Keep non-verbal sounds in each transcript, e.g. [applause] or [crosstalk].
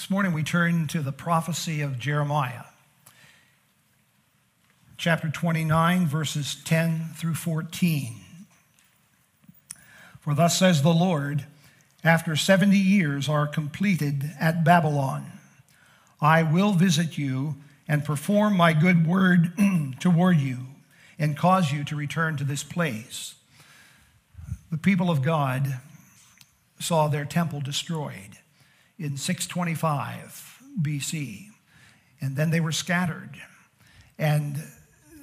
This morning we turn to the prophecy of Jeremiah, chapter 29, verses 10 through 14. For thus says the Lord, after 70 years are completed at Babylon, I will visit you and perform my good word [clears throat] toward you and cause you to return to this place. The people of God saw their temple destroyed in 625 BC. And then they were scattered and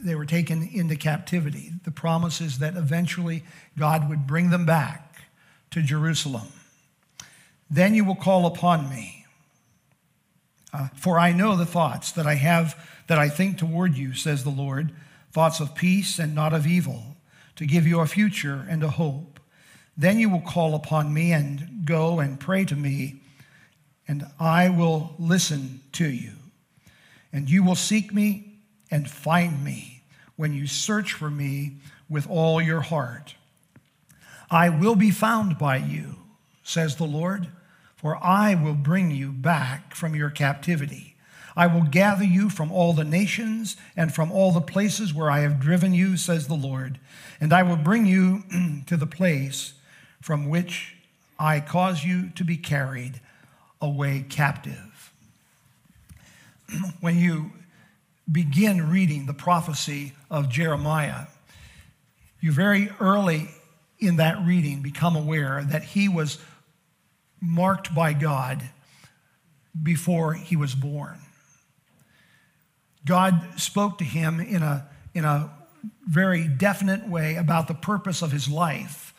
they were taken into captivity. The promise is that eventually God would bring them back to Jerusalem. Then you will call upon me. Uh, for I know the thoughts that I have, that I think toward you, says the Lord, thoughts of peace and not of evil, to give you a future and a hope. Then you will call upon me and go and pray to me and I will listen to you. And you will seek me and find me when you search for me with all your heart. I will be found by you, says the Lord, for I will bring you back from your captivity. I will gather you from all the nations and from all the places where I have driven you, says the Lord, and I will bring you [clears throat] to the place from which I cause you to be carried away captive. when you begin reading the prophecy of Jeremiah, you very early in that reading become aware that he was marked by God before he was born. God spoke to him in a, in a very definite way about the purpose of his life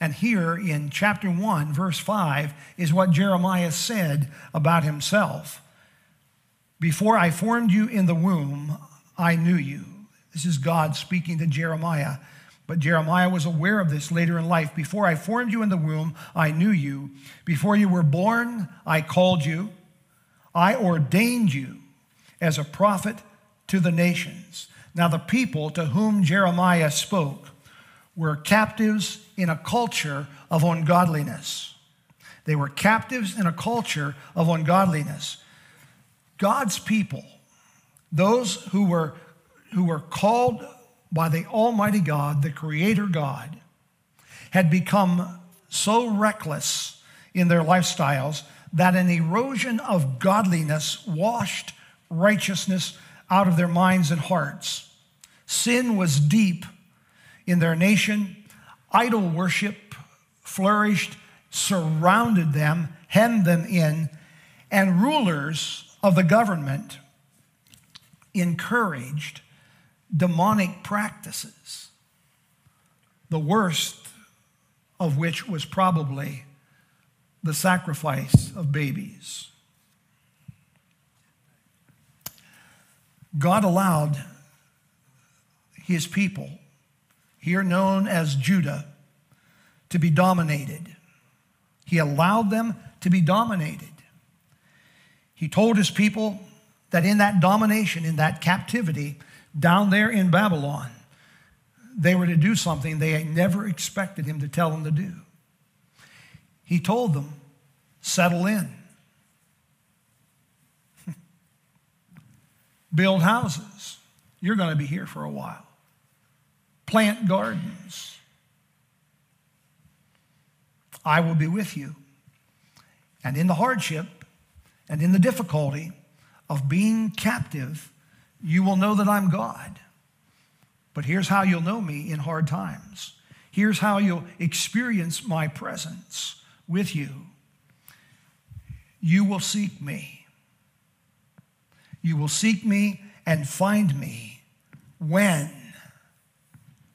and here in chapter 1, verse 5, is what Jeremiah said about himself Before I formed you in the womb, I knew you. This is God speaking to Jeremiah. But Jeremiah was aware of this later in life. Before I formed you in the womb, I knew you. Before you were born, I called you. I ordained you as a prophet to the nations. Now, the people to whom Jeremiah spoke were captives in a culture of ungodliness. They were captives in a culture of ungodliness. God's people, those who were, who were called by the Almighty God, the Creator God, had become so reckless in their lifestyles that an erosion of godliness washed righteousness out of their minds and hearts. Sin was deep in their nation. Idol worship flourished, surrounded them, hemmed them in, and rulers of the government encouraged demonic practices, the worst of which was probably the sacrifice of babies. God allowed his people here known as Judah, to be dominated. He allowed them to be dominated. He told his people that in that domination, in that captivity, down there in Babylon, they were to do something they never expected him to tell them to do. He told them, settle in, [laughs] build houses. You're going to be here for a while plant gardens. I will be with you. And in the hardship and in the difficulty of being captive, you will know that I'm God. But here's how you'll know me in hard times. Here's how you'll experience my presence with you. You will seek me. You will seek me and find me when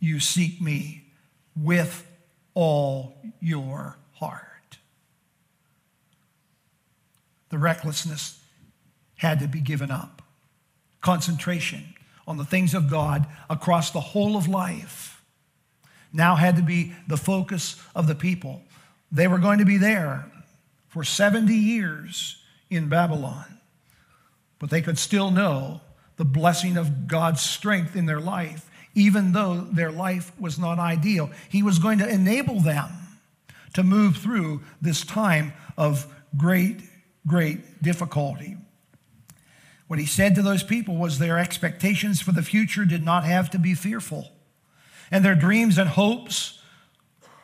you seek me with all your heart. The recklessness had to be given up. Concentration on the things of God across the whole of life now had to be the focus of the people. They were going to be there for 70 years in Babylon, but they could still know the blessing of God's strength in their life even though their life was not ideal. He was going to enable them to move through this time of great great difficulty. What he said to those people was their expectations for the future did not have to be fearful, and their dreams and hopes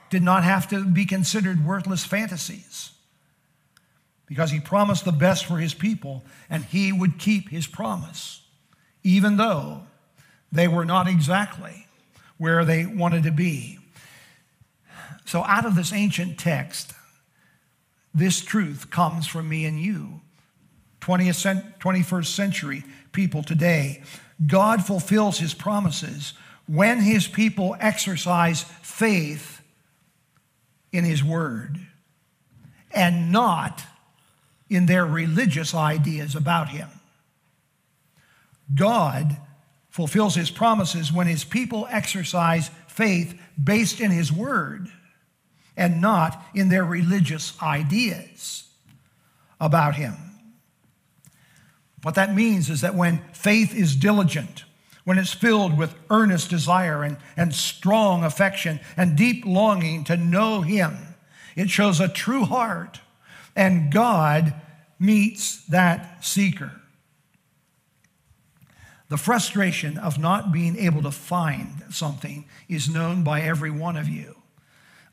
did not have to be considered worthless fantasies because he promised the best for his people and he would keep his promise, even though they were not exactly where they wanted to be. So, out of this ancient text, this truth comes from me and you. 20th, 21st century people today. God fulfills his promises when his people exercise faith in his word and not in their religious ideas about him. God fulfills his promises when his people exercise faith based in his word and not in their religious ideas about him. What that means is that when faith is diligent, when it's filled with earnest desire and, and strong affection and deep longing to know Him, it shows a true heart, and God meets that seeker. The frustration of not being able to find something is known by every one of you.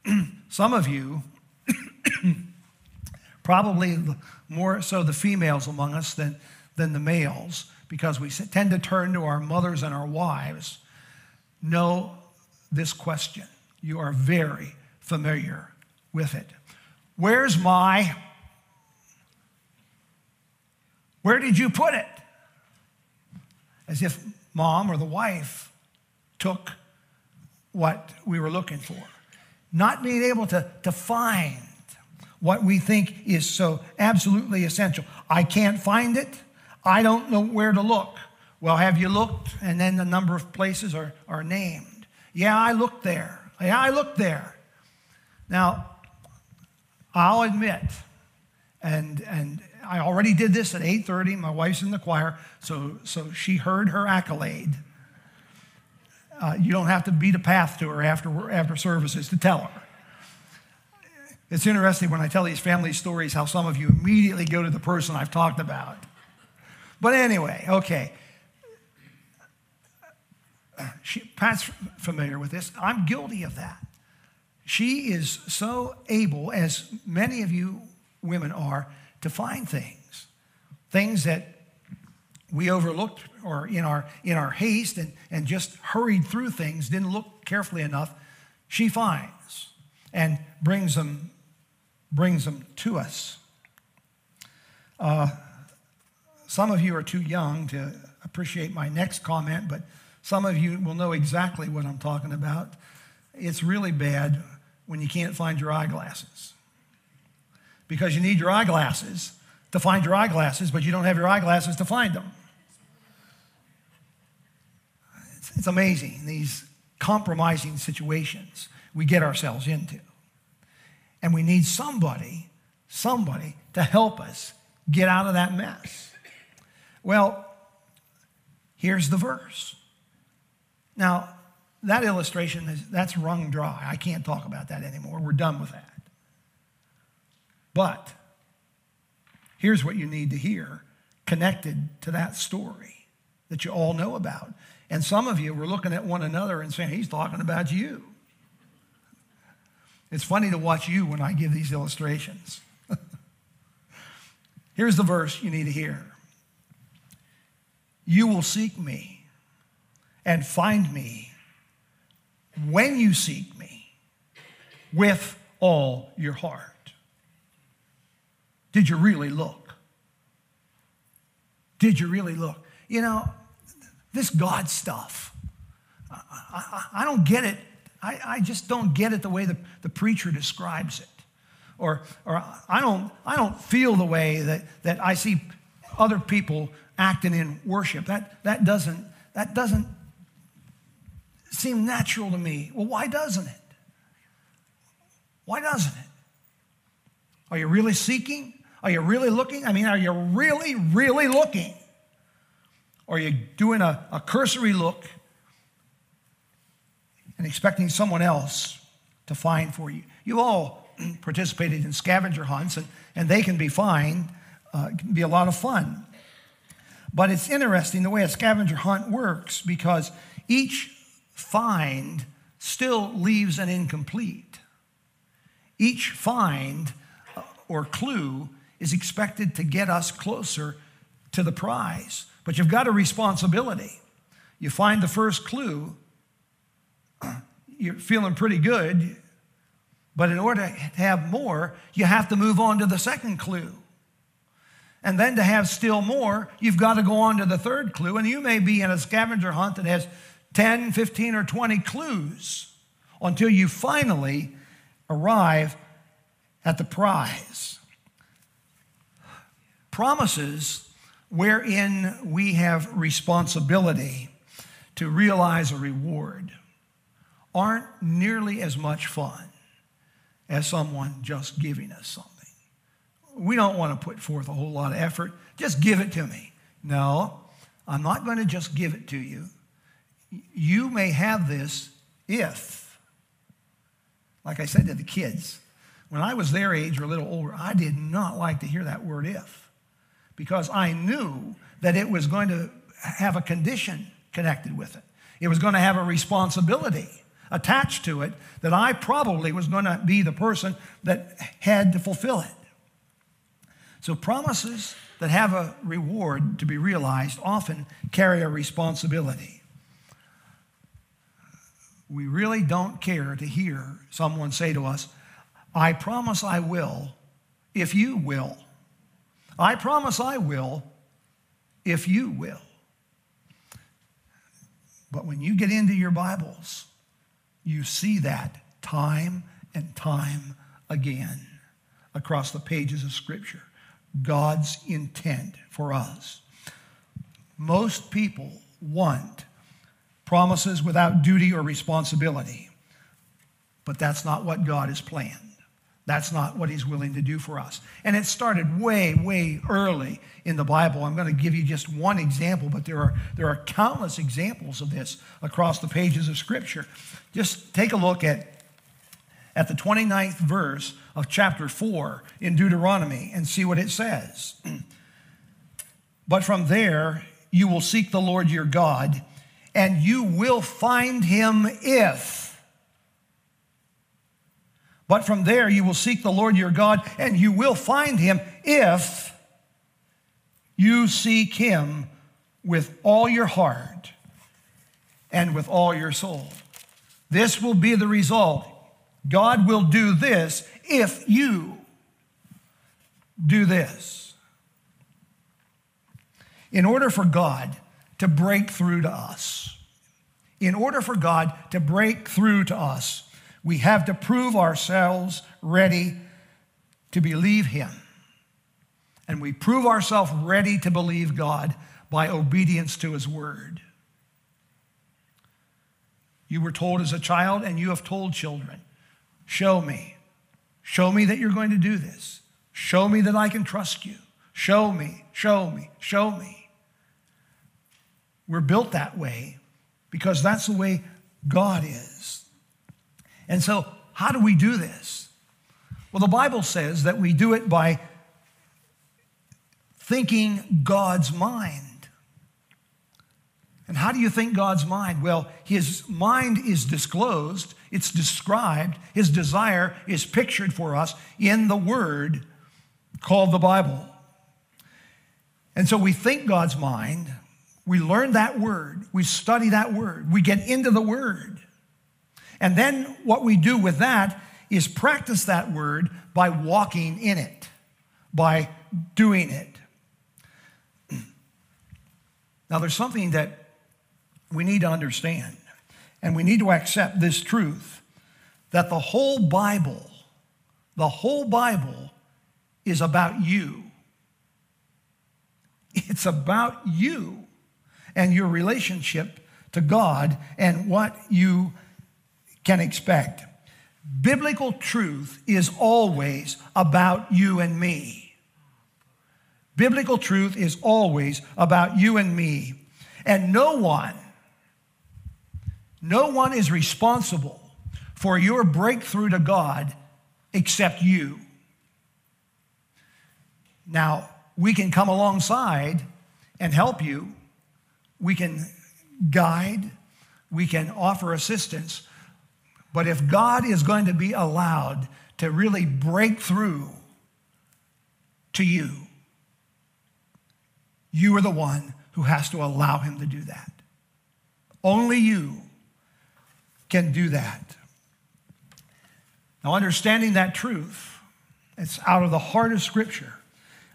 [clears throat] Some of you, [clears throat] probably more so the females among us than, than the males, because we tend to turn to our mothers and our wives, know this question. You are very familiar with it. Where's my? Where did you put it? As if mom or the wife took what we were looking for. Not being able to, to find what we think is so absolutely essential. I can't find it. I don't know where to look. Well, have you looked? And then the number of places are, are named. Yeah, I looked there. Yeah, I looked there. Now, I'll admit, and, and I already did this at 8.30. My wife's in the choir, so, so she heard her accolade. Uh, you don't have to beat a path to her after, after services to tell her. It's interesting when I tell these family stories how some of you immediately go to the person I've talked about. But anyway, okay. She, Pat's familiar with this. I'm guilty of that. She is so able, as many of you women are, to find things, things that we overlooked or in our, in our haste and, and just hurried through things, didn't look carefully enough. She finds and brings them, brings them to us. Uh, some of you are too young to appreciate my next comment, but some of you will know exactly what I'm talking about. It's really bad when you can't find your eyeglasses because you need your eyeglasses to find your eyeglasses, but you don't have your eyeglasses to find them. It's, it's amazing, these compromising situations we get ourselves into. And we need somebody, somebody to help us get out of that mess. Well, here's the verse. Now, that illustration is that's wrung dry. I can't talk about that anymore. We're done with that. But here's what you need to hear connected to that story that you all know about. And some of you were looking at one another and saying, He's talking about you. It's funny to watch you when I give these illustrations. [laughs] Here's the verse you need to hear you will seek me and find me when you seek me with all your heart. Did you really look? Did you really look? You know, this God stuff, I, I, I don't get it. I, I, just don't get it the way the, the preacher describes it. Or, or I, don't, I don't feel the way that, that I see other people acting in worship. That, that, doesn't, that doesn't seem natural to me. Well, why doesn't it? Why doesn't it? Are you really seeking? Are you really looking? I mean, are you really, really looking? Or are you doing a, a cursory look and expecting someone else to find for you? You all [clears throat] participated in scavenger hunts, and, and they can be fine Uh, can be a lot of fun. But it's interesting the way a scavenger hunt works because each find still leaves an incomplete. Each find uh, or clue is expected to get us closer to the prize. But you've got a responsibility. You find the first clue, [clears throat] you're feeling pretty good, but in order to have more, you have to move on to the second clue. And then to have still more, you've got to go on to the third clue. And you may be in a scavenger hunt that has 10, 15, or 20 clues until you finally arrive at the prize. Promises wherein we have responsibility to realize a reward aren't nearly as much fun as someone just giving us something. We don't want to put forth a whole lot of effort. Just give it to me. No, I'm not going to just give it to you. You may have this if, like I said to the kids, when I was their age or a little older, I did not like to hear that word if because I knew that it was going to have a condition connected with it. It was going to have a responsibility attached to it that I probably was going to be the person that had to fulfill it. So, promises that have a reward to be realized often carry a responsibility. We really don't care to hear someone say to us, I promise I will if you will. I promise I will if you will. But when you get into your Bibles, you see that time and time again across the pages of Scripture. God's intent for us. Most people want promises without duty or responsibility, but that's not what God has planned. That's not what he's willing to do for us. And it started way, way early in the Bible. I'm going to give you just one example, but there are, there are countless examples of this across the pages of Scripture. Just take a look at, at the 29th verse of chapter 4 in Deuteronomy and see what it says. [clears throat] but from there, you will seek the Lord your God, and you will find him if but from there you will seek the Lord your God, and you will find him if you seek him with all your heart and with all your soul. This will be the result. God will do this if you do this. In order for God to break through to us, in order for God to break through to us, we have to prove ourselves ready to believe Him. And we prove ourselves ready to believe God by obedience to His word. You were told as a child, and you have told children, Show me. Show me that you're going to do this. Show me that I can trust you. Show me, show me, show me. We're built that way because that's the way God is. And so, how do we do this? Well, the Bible says that we do it by thinking God's mind. And how do you think God's mind? Well, his mind is disclosed, it's described, his desire is pictured for us in the word called the Bible. And so we think God's mind, we learn that word, we study that word, we get into the word. And then what we do with that is practice that word by walking in it, by doing it. [clears throat] Now, there's something that we need to understand, and we need to accept this truth that the whole Bible, the whole Bible is about you. It's about you and your relationship to God and what you can expect. Biblical truth is always about you and me. Biblical truth is always about you and me. And no one, no one is responsible for your breakthrough to God except you. Now, we can come alongside and help you. We can guide. We can offer assistance. But if God is going to be allowed to really break through to you, you are the one who has to allow him to do that. Only you can do that. Now, understanding that truth, it's out of the heart of Scripture.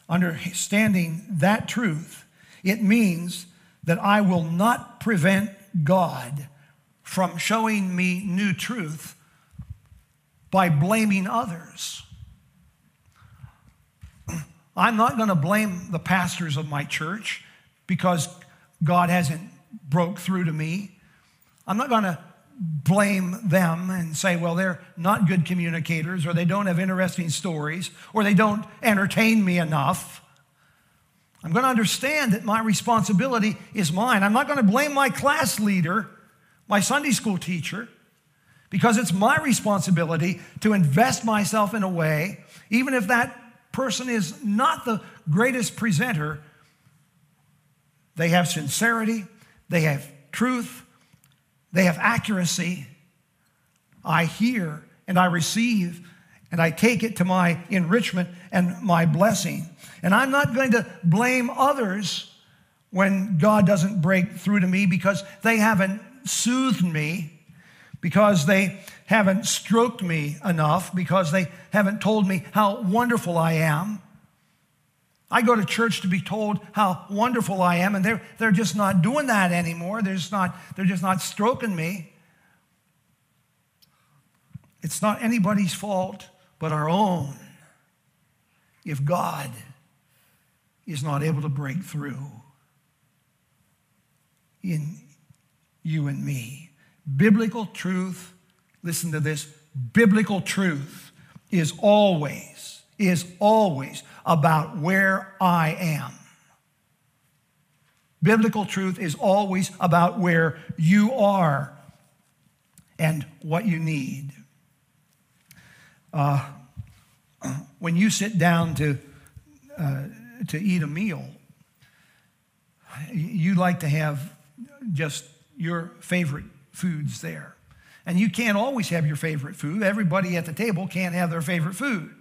Understanding that truth, it means that I will not prevent God from showing me new truth by blaming others. [clears throat] I'm not going to blame the pastors of my church because God hasn't broke through to me. I'm not going to blame them and say, well, they're not good communicators, or they don't have interesting stories, or they don't entertain me enough. I'm going to understand that my responsibility is mine. I'm not going to blame my class leader, my Sunday school teacher, because it's my responsibility to invest myself in a way, even if that person is not the greatest presenter, they have sincerity, they have truth, they have accuracy. I hear and I receive and I take it to my enrichment and my blessing. And I'm not going to blame others when God doesn't break through to me because they haven't soothed me, because they haven't stroked me enough, because they haven't told me how wonderful I am. I go to church to be told how wonderful I am, and they're, they're just not doing that anymore. They're just, not, they're just not stroking me. It's not anybody's fault but our own if God is not able to break through in you and me. Biblical truth, listen to this, biblical truth is always, is always about where I am. Biblical truth is always about where you are and what you need. Uh, [clears throat] when you sit down to, uh, to eat a meal, you like to have just your favorite foods there. And you can't always have your favorite food. Everybody at the table can't have their favorite food.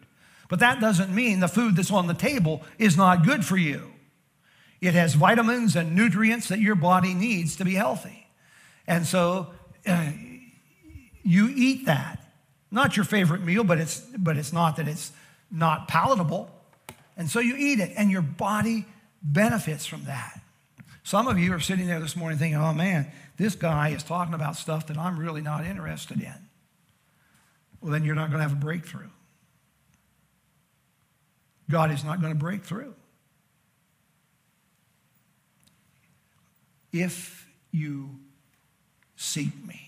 But that doesn't mean the food that's on the table is not good for you. It has vitamins and nutrients that your body needs to be healthy. And so uh, you eat that. Not your favorite meal, but it's, but it's not that it's not palatable. And so you eat it, and your body benefits from that. Some of you are sitting there this morning thinking, oh man, this guy is talking about stuff that I'm really not interested in. Well, then you're not going to have a breakthrough. God is not going to break through. If you seek me,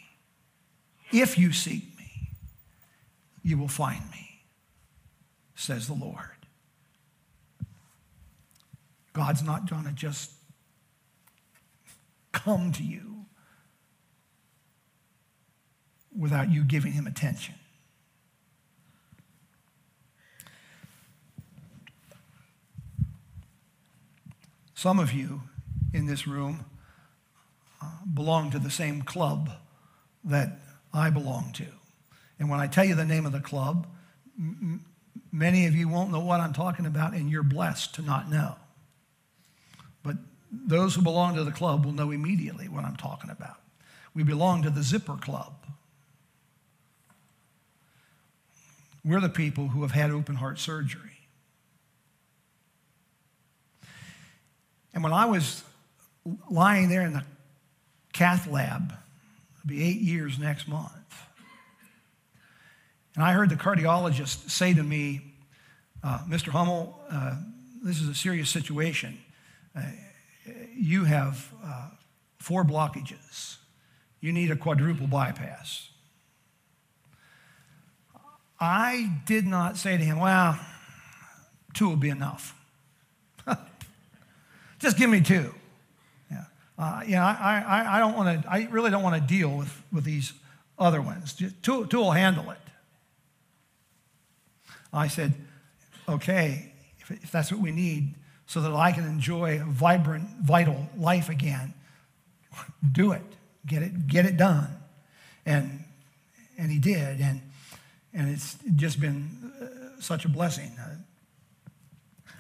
if you seek me, you will find me, says the Lord. God's not going to just come to you without you giving him attention. Some of you in this room uh, belong to the same club that I belong to. And when I tell you the name of the club, many of you won't know what I'm talking about, and you're blessed to not know. But those who belong to the club will know immediately what I'm talking about. We belong to the Zipper Club. We're the people who have had open heart surgery. And when I was lying there in the cath lab, it'll be eight years next month, and I heard the cardiologist say to me, uh, Mr. Hummel, uh, this is a serious situation. Uh, you have uh, four blockages. You need a quadruple bypass. I did not say to him, well, two will be enough. [laughs] Just give me two. Yeah, uh, know, I, I, I don't want to, I really don't want to deal with, with these other ones. Two, two will handle it. I said, okay, if, if that's what we need, so that I can enjoy a vibrant, vital life again. [laughs] Do it. Get it, get it done. And, and he did. And, and it's just been uh, such a blessing. Uh,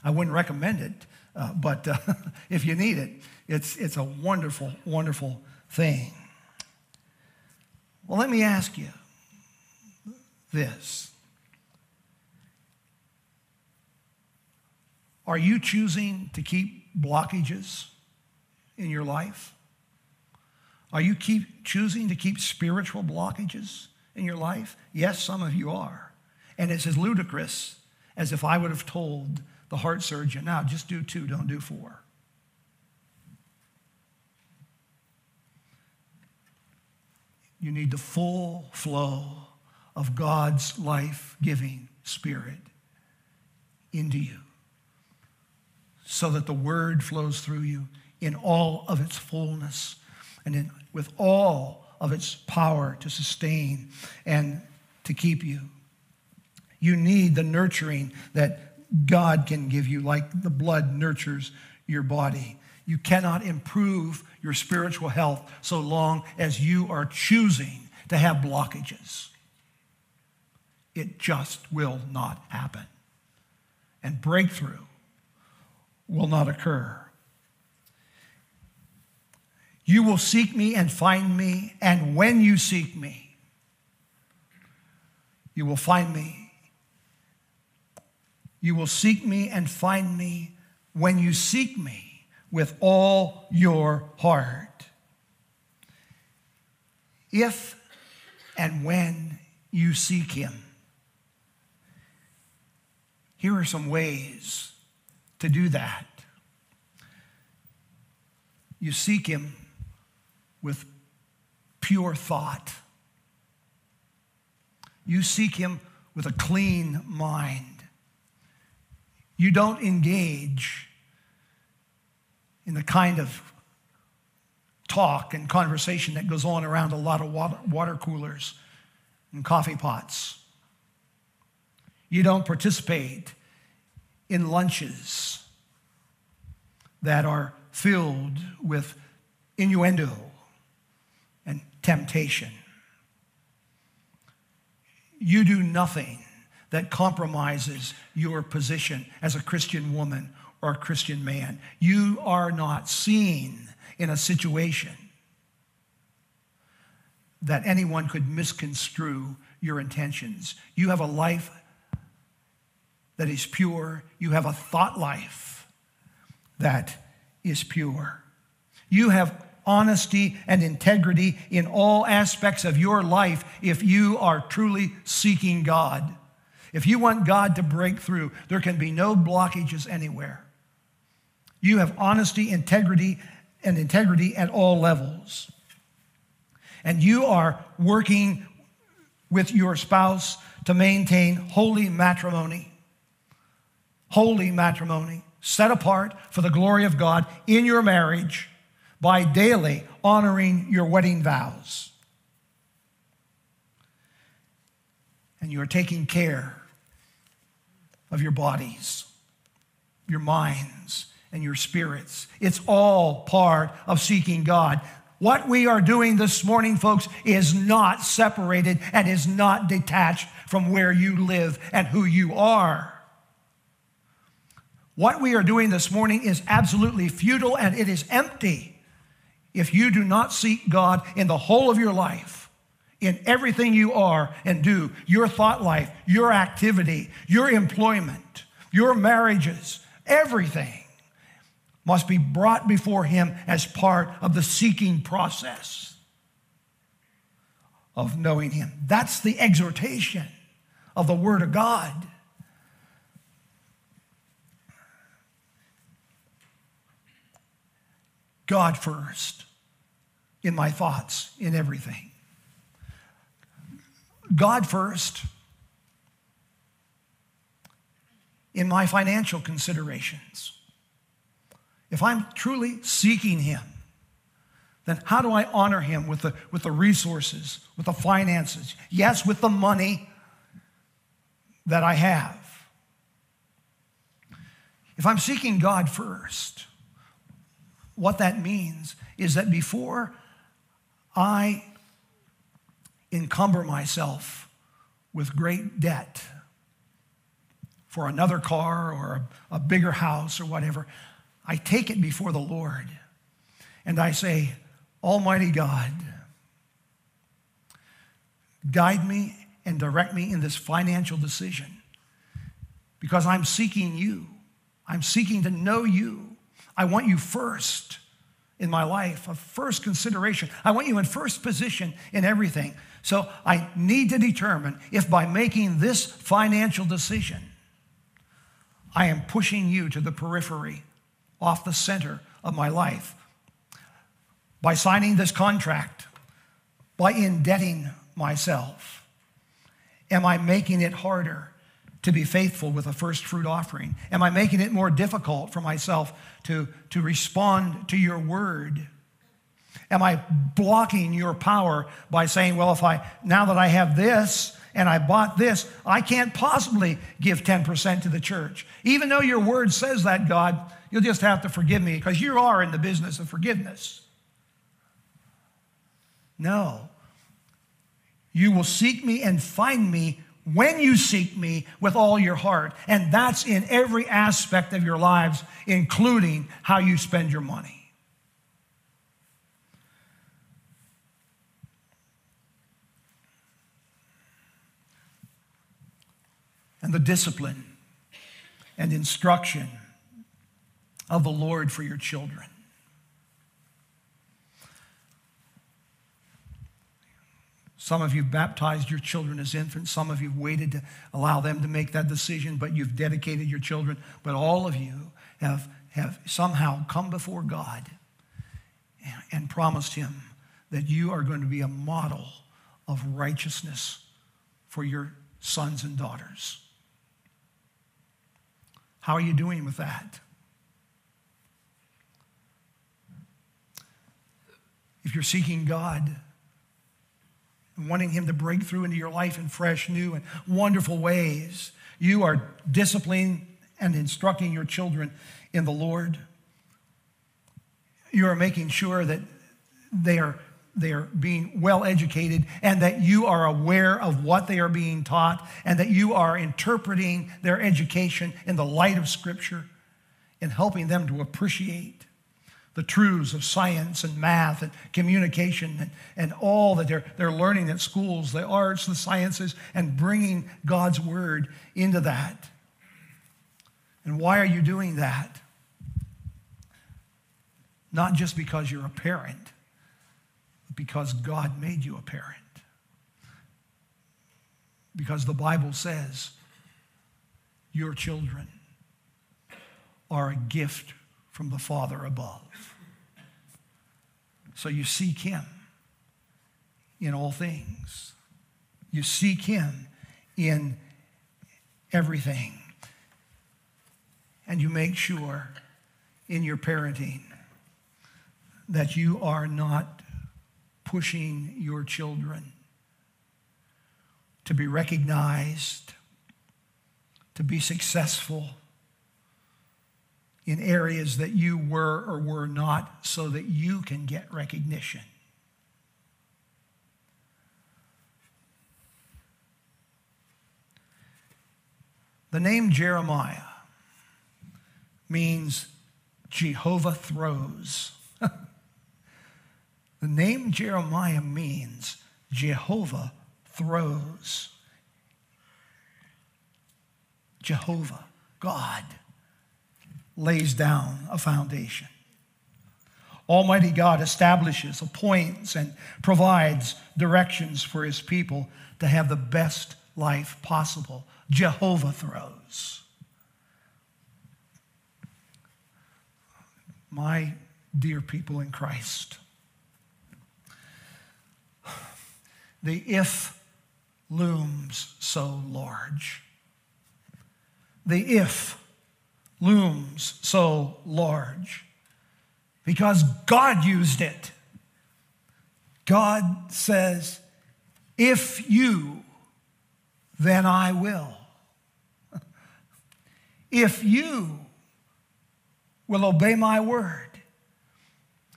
I wouldn't recommend it, uh, but uh, [laughs] if you need it, it's, it's a wonderful, wonderful thing. Well, let me ask you this Are you choosing to keep blockages in your life? Are you keep choosing to keep spiritual blockages in your life? Yes, some of you are. And it's as ludicrous as if I would have told the heart surgeon, now just do two, don't do four. You need the full flow of God's life giving spirit into you so that the word flows through you in all of its fullness and in, with all of its power to sustain and to keep you. You need the nurturing that God can give you, like the blood nurtures your body. You cannot improve your spiritual health so long as you are choosing to have blockages. It just will not happen. And breakthrough will not occur. You will seek me and find me, and when you seek me, you will find me. You will seek me and find me when you seek me with all your heart. If and when you seek him, here are some ways to do that. You seek Him with pure thought. You seek Him with a clean mind. You don't engage in the kind of talk and conversation that goes on around a lot of water, coolers and coffee pots. You don't participate in lunches that are filled with innuendo and temptation. You do nothing that compromises your position as a Christian woman or a Christian man. You are not seen in a situation that anyone could misconstrue your intentions. You have a life that is pure. You have a thought life that is pure. You have honesty and integrity in all aspects of your life if you are truly seeking God. If you want God to break through, there can be no blockages anywhere. You have honesty, integrity, and integrity at all levels. And you are working with your spouse to maintain holy matrimony holy matrimony, set apart for the glory of God in your marriage by daily honoring your wedding vows. And you are taking care of your bodies, your minds, and your spirits. It's all part of seeking God. What we are doing this morning, folks, is not separated and is not detached from where you live and who you are. What we are doing this morning is absolutely futile and it is empty if you do not seek God in the whole of your life, in everything you are and do, your thought life, your activity, your employment, your marriages, everything must be brought before Him as part of the seeking process of knowing Him. That's the exhortation of the Word of God. God first in my thoughts, in everything. God first in my financial considerations. If I'm truly seeking Him, then how do I honor Him with the, with the resources, with the finances? Yes, with the money that I have. If I'm seeking God first, what that means is that before I encumber myself with great debt for another car or a, bigger house or whatever, I take it before the Lord and I say, Almighty God, guide me and direct me in this financial decision because I'm seeking you. I'm seeking to know you. I want you first in my life, a first consideration. I want you in first position in everything. So I need to determine if by making this financial decision, I am pushing you to the periphery, off the center of my life. By signing this contract, by indebting myself, am I making it harder to be faithful with a first fruit offering? Am I making it more difficult for myself to, to respond to your word? Am I blocking your power by saying, well, if I, now that I have this and I bought this, I can't possibly give 10% to the church. Even though your word says that, God, you'll just have to forgive me because you are in the business of forgiveness. No. You will seek me and find me when you seek me with all your heart. And that's in every aspect of your lives, including how you spend your money. And the discipline and instruction of the Lord for your children. Some of you baptized your children as infants. Some of you waited to allow them to make that decision, but you've dedicated your children. But all of you have, have somehow come before God and, and promised Him that you are going to be a model of righteousness for your sons and daughters. How are you doing with that? If you're seeking God, and wanting Him to break through into your life in fresh, new, and wonderful ways. You are disciplining and instructing your children in the Lord. You are making sure that they are, they are being well educated and that you are aware of what they are being taught and that you are interpreting their education in the light of Scripture and helping them to appreciate the truths of science and math and communication and, and all that they're, they're learning at schools, the arts, the sciences, and bringing God's word into that. And why are you doing that? Not just because you're a parent, but because God made you a parent. Because the Bible says your children are a gift from the Father above. So you seek Him in all things. You seek Him in everything. And you make sure in your parenting that you are not pushing your children to be recognized, to be successful in areas that you were or were not so that you can get recognition. The name Jeremiah means Jehovah throws. [laughs] the name Jeremiah means Jehovah throws. Jehovah, God lays down a foundation. Almighty God establishes, appoints, and provides directions for his people to have the best life possible. Jehovah throws. My dear people in Christ, the if looms so large. The if looms so large because God used it. God says, If you, then I will. [laughs] If you will obey my word,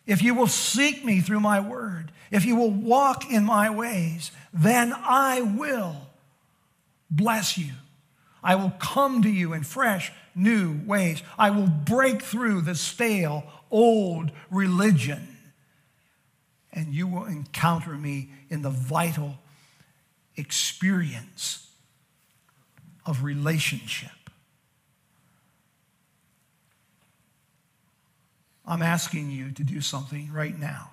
if you will seek me through my word, if you will walk in my ways, then I will bless you. I will come to you in fresh, new ways. I will break through the stale, old religion. And you will encounter me in the vital experience of relationship. I'm asking you to do something right now,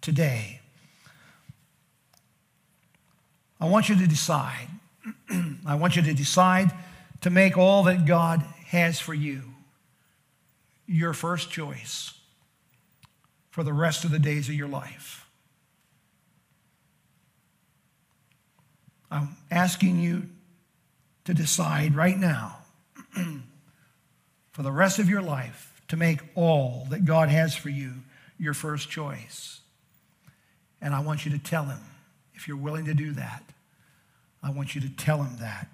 today. I want you to decide. [clears throat] I want you to decide to make all that God has for you your first choice for the rest of the days of your life. I'm asking you to decide right now [clears throat] for the rest of your life to make all that God has for you your first choice. And I want you to tell him, if you're willing to do that, I want you to tell him that.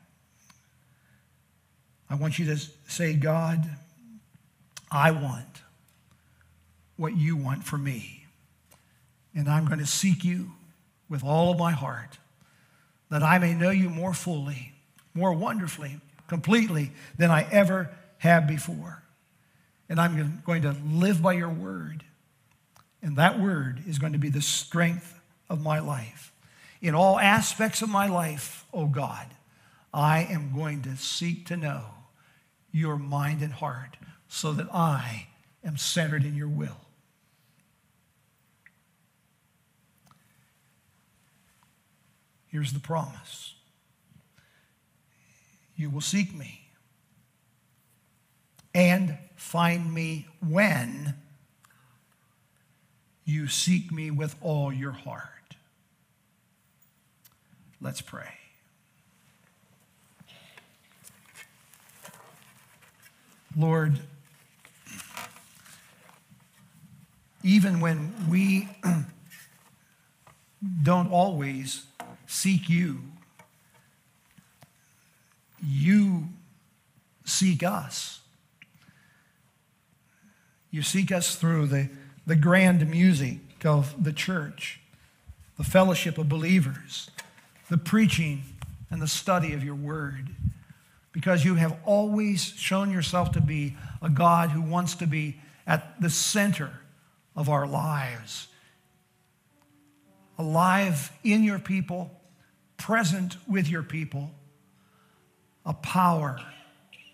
I want you to say, God, I want what you want for me. And I'm going to seek you with all of my heart that I may know you more fully, more wonderfully, completely than I ever have before and I'm going to live by your word. And that word is going to be the strength of my life. In all aspects of my life, oh God, I am going to seek to know your mind and heart so that I am centered in your will. Here's the promise you will seek me and find me when you seek me with all your heart. Let's pray. Lord, even when we [clears throat] don't always seek you, you seek us. You seek us through the, the grand music of the church, the fellowship of believers, the preaching and the study of your word, because you have always shown yourself to be a God who wants to be at the center of our lives, alive in your people, present with your people, a power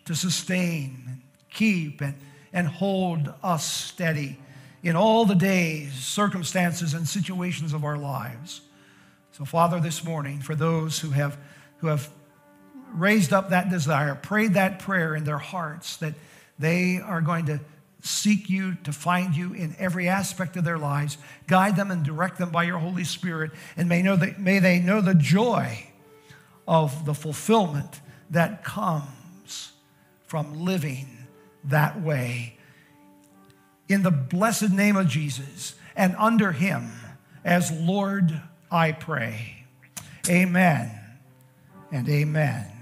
to sustain, keep, and and hold us steady in all the days, circumstances, and situations of our lives. So, Father, this morning, for those who have, who have raised up that desire, prayed that prayer in their hearts that they are going to seek you, to find you in every aspect of their lives, guide them and direct them by your Holy Spirit, and may, know that, may they know the joy of the fulfillment that comes from living that way. In the blessed name of Jesus and under him, as Lord, I pray. Amen and amen.